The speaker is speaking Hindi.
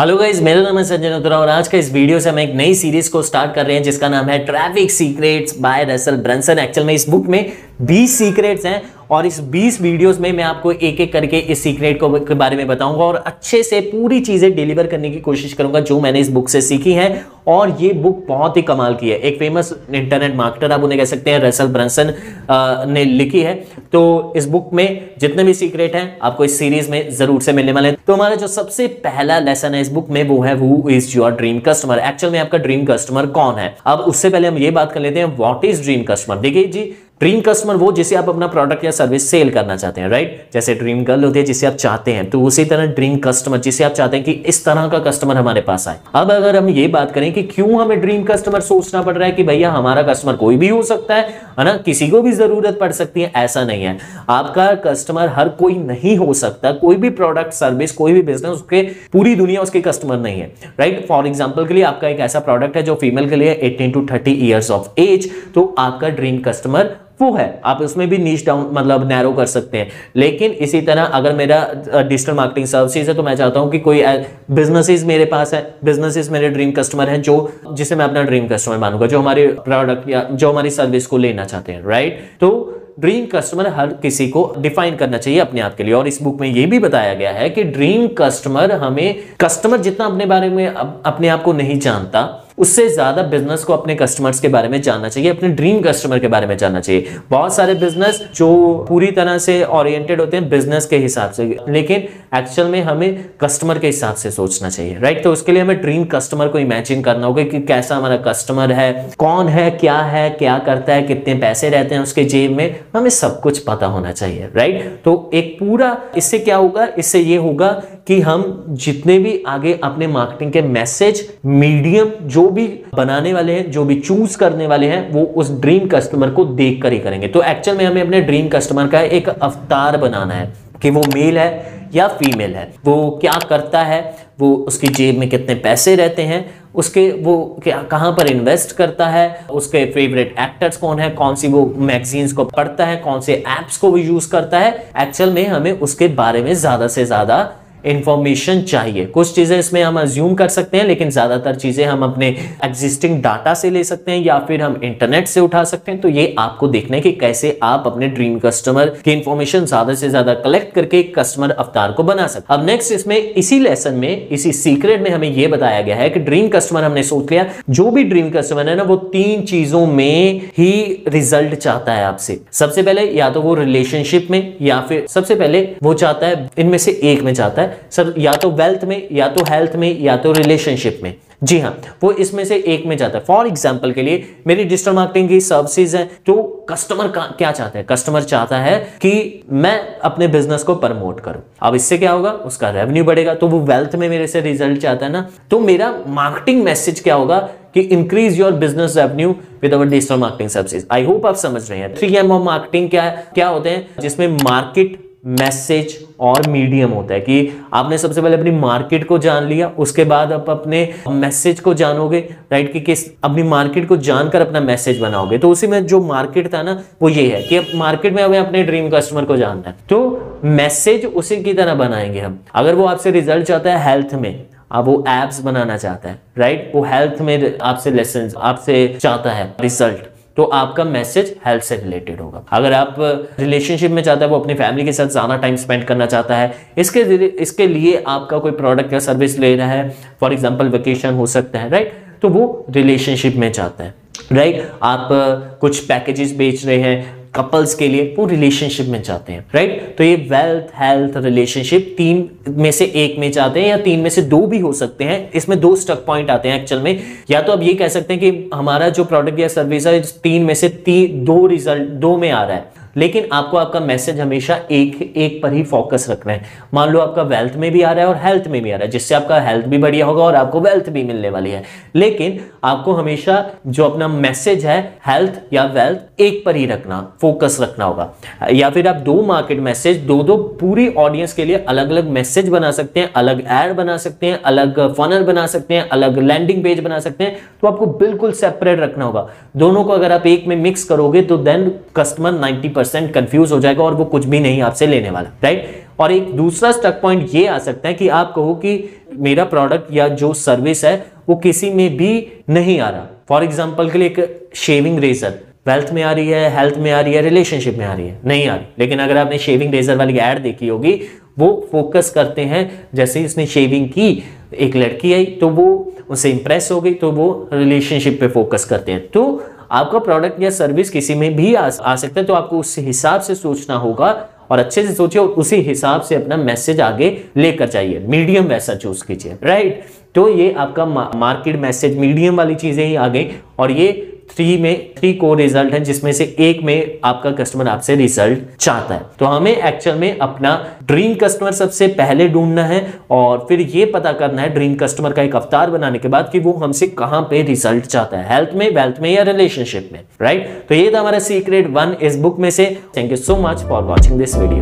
हेलो गाइज़ मेरा नाम है संजय नोत्रा और आज का इस वीडियो से हम एक नई सीरीज़ को स्टार्ट कर रहे हैं जिसका नाम है traffic secrets by Russell Brunson actual में इस बुक में 20 सीक्रेट्स हैं और इस 20 वीडियोस में मैं आपको एक एक करके इस सीक्रेट को के बारे में बताऊँगा और अच्छे से पूरी चीज़ें डिलीवर करने की कोशिश करूँगा, जो मैंने इस बुक से सीखी है। और ये बुक बहुत ही कमाल की है। एक फ़ेमस इंटरनेट मार्केटर आप उन्हें कह सकते हैं रसल ब्रंसन ने लिखी है। तो इस बुक में जितने भी सीक्रेट हैं, आपको इस सीरीज़ में ज़रूर से मिलने वाले हैं। तो हमारा जो सबसे पहला लेसन है इस बुक में वो है वो is your dream customer actual में आपका ड्रीम कस्टमर कौन है? अब उससे पहले हम ये बात कर लेते हैं वॉट इज़ ड्रीम कस्टमर देखिए जी ड्रीम कस्टमर वो जिसे आप अपना प्रोडक्ट या सर्विस सेल करना चाहते हैं राइट जैसे ड्रीम गर्ल होती है, जिसे आप चाहते हैं तो उसी तरह ड्रीम कस्टमर जिसे आप चाहते हैं कि इस तरह का कस्टमर हमारे पास आए। अब अगर हम ये बात करें कि क्यों हमें ड्रीम कस्टमर सोचना पड़ रहा है कि भैया हमारा कस्टमर कोई भी हो सकता है है ना? किसी को भी ज़रूरत पड़ सकती है, ऐसा नहीं है। आपका कस्टमर हर कोई नहीं हो सकता, कोई भी प्रोडक्ट सर्विस कोई भी बिज़नेस उसके पूरी दुनिया उसके कस्टमर नहीं है राइट फॉर एग्ज़ाम्पल के लिए आपका एक ऐसा प्रोडक्ट है जो फीमेल के लिए eighteen to thirty years of age तो आपका ड्रीम कस्टमर वो है। आप उसमें भी नीच डाउन मतलब नैरो कर सकते हैं। लेकिन इसी तरह अगर मेरा डिजिटल मार्केटिंग सर्विसेज़ है तो मैं चाहता हूँ कि कोई बिजनेसेस मेरे पास है बिजनेसेस मेरे ड्रीम कस्टमर हैं, जो, जिसे मैं अपना ड्रीम कस्टमर मानूँगा, जो हमारे प्रोडक्ट या जो हमारी सर्विस को लेना चाहते हैं राइट तो ड्रीम कस्टमर हर किसी को डिफाइन करना चाहिए अपने आप के लिए। और इस बुक में यह भी बताया गया है कि ड्रीम कस्टमर हमें कस्टमर जितना अपने बारे में अपने आप को नहीं जानता उससे ज़्यादा बिज़नेस को अपने कस्टमर्स के बारे में जानना चाहिए, अपने ड्रीम कस्टमर के बारे में जानना चाहिए। बहुत सारे बिज़नेस जो पूरी तरह से ओरिएंटेड होते हैं बिज़नेस के हिसाब से, लेकिन एक्चुअल में हमें कस्टमर के हिसाब से सोचना चाहिए राइट तो उसके लिए हमें ड्रीम कस्टमर को इमेजिन करना होगा कि कैसा हमारा कस्टमर है, कौन है, क्या है, क्या करता है, कितने पैसे रहते हैं उसके जेब में, हमें सब कुछ पता होना चाहिए राइट तो एक पूरा, इससे क्या होगा, इससे ये होगा कि हम जितने भी आगे अपने मार्केटिंग के मैसेज मीडियम जो भी बनाने वाले हैं, जो भी चूज़ करने वाले हैं, वो उस ड्रीम कस्टमर को देख कर ही करेंगे। तो एक्चुअल में हमें अपने ड्रीम कस्टमर का एक अवतार बनाना है कि वो मेल है या फीमेल है। वो क्या करता है? वो उसकी जेब में कितने पैसे रहते हैं? उसके वो क्या, कहाँ पर इन्वेस्ट करता है? उसके फेवरेट एक्टर्स कौन है? कौन सी वो मैगजीन्स को पढ़ता है? कौन से एप्स को वो यूज़ करता है? एक्चुअल में हमें उसके बारे में ज़्यादा से ज़्यादा इंफॉर्मेशन चाहिए। कुछ चीज़ें इसमें हम अज्यूम कर सकते हैं, लेकिन ज़्यादातर चीज़ें हम अपने एग्जिस्टिंग डाटा से ले सकते हैं या फिर हम इंटरनेट से उठा सकते हैं। तो ये आपको देखना है कि कैसे आप अपने ड्रीम कस्टमर की इंफॉर्मेशन ज़्यादा से ज़्यादा कलेक्ट करके कस्टमर अवतार को बना सकते अब नेक्स्ट इसमें, इसी लेसन में, इसी सीक्रेट में हमें यह बताया गया है कि ड्रीम कस्टमर हमने सोच लिया, जो भी ड्रीम कस्टमर है ना, वो तीन चीज़ों में ही रिज़ल्ट चाहता है आपसे। सबसे पहले या तो वो रिलेशनशिप में, या फिर सबसे पहले वो चाहता है, इनमें से एक में चाहता है। सर, या तो वेल्थ में, या तो हेल्थ में, या तो रिलेशनशिप में। जी हाँ वो इसमें से एक में जाता है। फॉर एग्ज़ाम्पल के लिए, मेरी डिजिटल मार्केटिंग की सर्विसेज़ है तो कस्टमर क्या चाहता है? कस्टमर चाहता है कि मैं अपने बिज़नेस को प्रमोट करूँ। अब इससे क्या होगा? उसका रेवेन्यू बढ़ेगा। तो वो वेल्थ में मेरे से रिज़ल्ट चाहता है ना? तो मेरा मार्केटिंग मैसेज क्या होगा? कि increase your business revenue with our digital marketing services I hope आप समझ रहे हैं। थ्री एम ऑफ़ मार्केटिंग क्या क्या होते हैं? जिसमें मार्केट मैसेज और मीडियम होता है कि आपने सबसे पहले अपनी मार्केट को जान लिया, उसके बाद आप अपने मैसेज को जानोगे राइट कि किस, अपनी मार्केट को जानकर अपना मैसेज बनाओगे। तो उसी में जो मार्केट था ना, वो ये है कि अब मार्केट में हमें अपने ड्रीम कस्टमर को जानना है। तो मैसेज उसी की तरह बनाएँगे हम। अगर वो आपसे रिज़ल्ट चाहता है हेल्थ में, अब वो एप्स बनाना चाहता है राइट वो हेल्थ में आपसे लेसन आपसे चाहता है रिज़ल्ट तो आपका मैसेज हेल्थ से रिलेटेड होगा। अगर आप रिलेशनशिप में चाहता है, वो अपनी फैमिली के साथ ज़्यादा टाइम स्पेंड करना चाहता है, इसके इसके लिए आपका कोई प्रोडक्ट या सर्विस ले रहा है फॉर एग्ज़ाम्पल वेकेशन हो सकता है राइट तो वो रिलेशनशिप में चाहता है राइट आप कुछ पैकेजेस बेच रहे हैं कपल्स के लिए वो रिलेशनशिप में जाते हैं राइट तो ये वेल्थ हेल्थ रिलेशनशिप तीन में से एक में जाते हैं या तीन में से दो भी हो सकते हैं। इसमें दो स्टक पॉइंट आते हैं एक्चुअल में। या तो अब ये कह सकते हैं कि हमारा जो प्रोडक्ट या सर्विस है तीन में से तीन दो रिज़ल्ट दो में आ रहा है। लेकिन आपको आपका मैसेज हमेशा एक एक पर ही फोकस रखना है। मान लो आपका वेल्थ में भी आ रहा है और हेल्थ में भी आ रहा है, जिससे आपका हेल्थ भी बढ़िया होगा और आपको वेल्थ भी मिलने वाली है। लेकिन आपको हमेशा जो अपना मैसेज है हेल्थ या वेल्थ एक पर ही रखना फोकस रखना होगा। या फिर आप दो मार्केट मैसेज दो दो पूरी ऑडियंस के लिए अलग अलग मैसेज बना सकते हैं, अलग एड बना सकते हैं, अलग फनल बना सकते हैं, अलग लैंडिंग पेज बना सकते हैं तो आपको बिल्कुल सेपरेट रखना होगा। दोनों को अगर आप एक में मिक्स करोगे तो then customer ninety percent confuse हो जाएगा और वो कुछ भी नहीं आपसे लेने वाला राइट और एक दूसरा स्टक पॉइंट ये आ सकता है कि आप कहो कि मेरा प्रोडक्ट या जो सर्विस है, वो किसी में भी नहीं आ रहा। फॉर एग्ज़ाम्पल के लिए एक शेविंग रेजर वेल्थ में आ रही है हेल्थ में आ रही है रिलेशनशिप में आ रही है, नहीं आ रही। लेकिन अगर आपने शेविंग रेजर वाली एड देखी होगी, वो फोकस करते हैं, जैसे उसने शेविंग की, एक लड़की आई तो वो उससे इंप्रेस हो गई तो वो रिलेशनशिप पे फोकस करते हैं। तो आपका प्रोडक्ट या सर्विस किसी में भी आ, आ सकता है तो आपको उस हिसाब से सोचना होगा और अच्छे से सोचिए और उसी हिसाब से अपना मैसेज आगे लेकर जाइए। मीडियम वैसा चूज़ कीजिए राइट तो ये आपका मार्केट मैसेज मीडियम वाली चीज़ें ही आ गई। और ये थ्री में थ्री को रिज़ल्ट है, जिसमें से एक में आपका कस्टमर आपसे रिज़ल्ट चाहता है। तो हमें एक्चुअल में अपना ड्रीम कस्टमर सबसे पहले ढूंढना है और फिर ये पता करना है ड्रीम कस्टमर का एक अवतार बनाने के बाद कि वो हमसे कहाँ पे रिज़ल्ट चाहता है। हेल्थ में वेल्थ में या रिलेशनशिप में राइट तो ये था हमारा सीक्रेट वन इस बुक में से। Thank you so much for watching this video